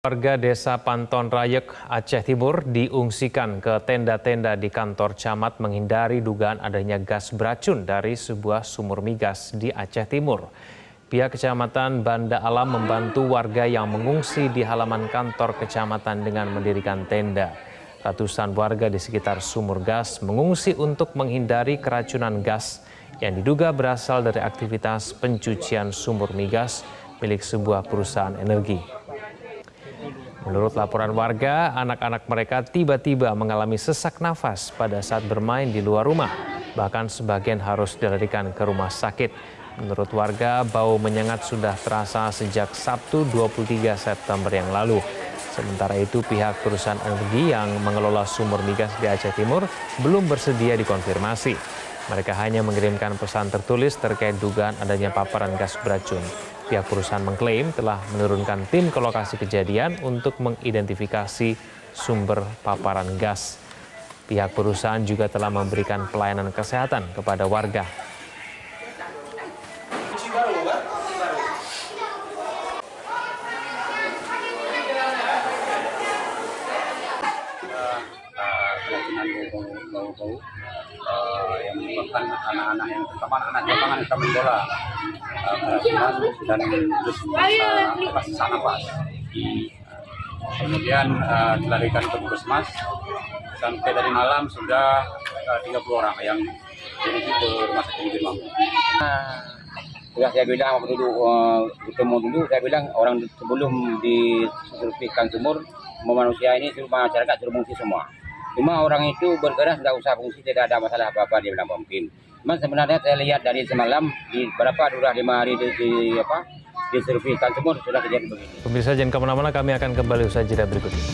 Warga desa Panton Rayek, Aceh Timur diungsikan ke tenda-tenda di kantor camat menghindari dugaan adanya gas beracun dari sebuah sumur migas di Aceh Timur. Pihak kecamatan Banda Alam membantu warga yang mengungsi di halaman kantor kecamatan dengan mendirikan tenda. Ratusan warga di sekitar sumur gas mengungsi untuk menghindari keracunan gas yang diduga berasal dari aktivitas pencucian sumur migas milik sebuah perusahaan energi. Menurut laporan warga, anak-anak mereka tiba-tiba mengalami sesak nafas pada saat bermain di luar rumah. Bahkan sebagian harus dilarikan ke rumah sakit. Menurut warga, bau menyengat sudah terasa sejak Sabtu 23 September yang lalu. Sementara itu pihak perusahaan energi yang mengelola sumur migas di Aceh Timur belum bersedia dikonfirmasi. Mereka hanya mengirimkan pesan tertulis terkait dugaan adanya paparan gas beracun. Pihak perusahaan mengklaim telah menurunkan tim ke lokasi kejadian untuk mengidentifikasi sumber paparan gas. Pihak perusahaan juga telah memberikan pelayanan kesehatan kepada warga. uh, yang menyebabkan anak-anak yang terutama anak-anak lapangan main bola dan terus uh, sesak nafas. Kemudian uh, dilarikan ke puskesmas sampai dari malam sudah uh, 30 orang yang menuju ke rumah sakit Bima. sudah saya bilang waktu dulu uh, dulu saya bilang orang sebelum disurveikan sumur manusia ini semua masyarakat suruh fungsi semua cuma orang itu bergerak nggak usah fungsi tidak ada masalah apa apa dia bilang mungkin Cuman sebenarnya saya lihat dari semalam di berapa sudah lima hari di, di apa disurveikan sumur sudah kejadian begini Pemirsa jangan ke mana-mana, kami akan kembali usaha jeda berikut ini.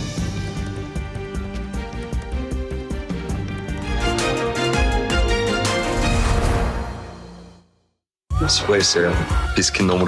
Mas puede ser. Es que no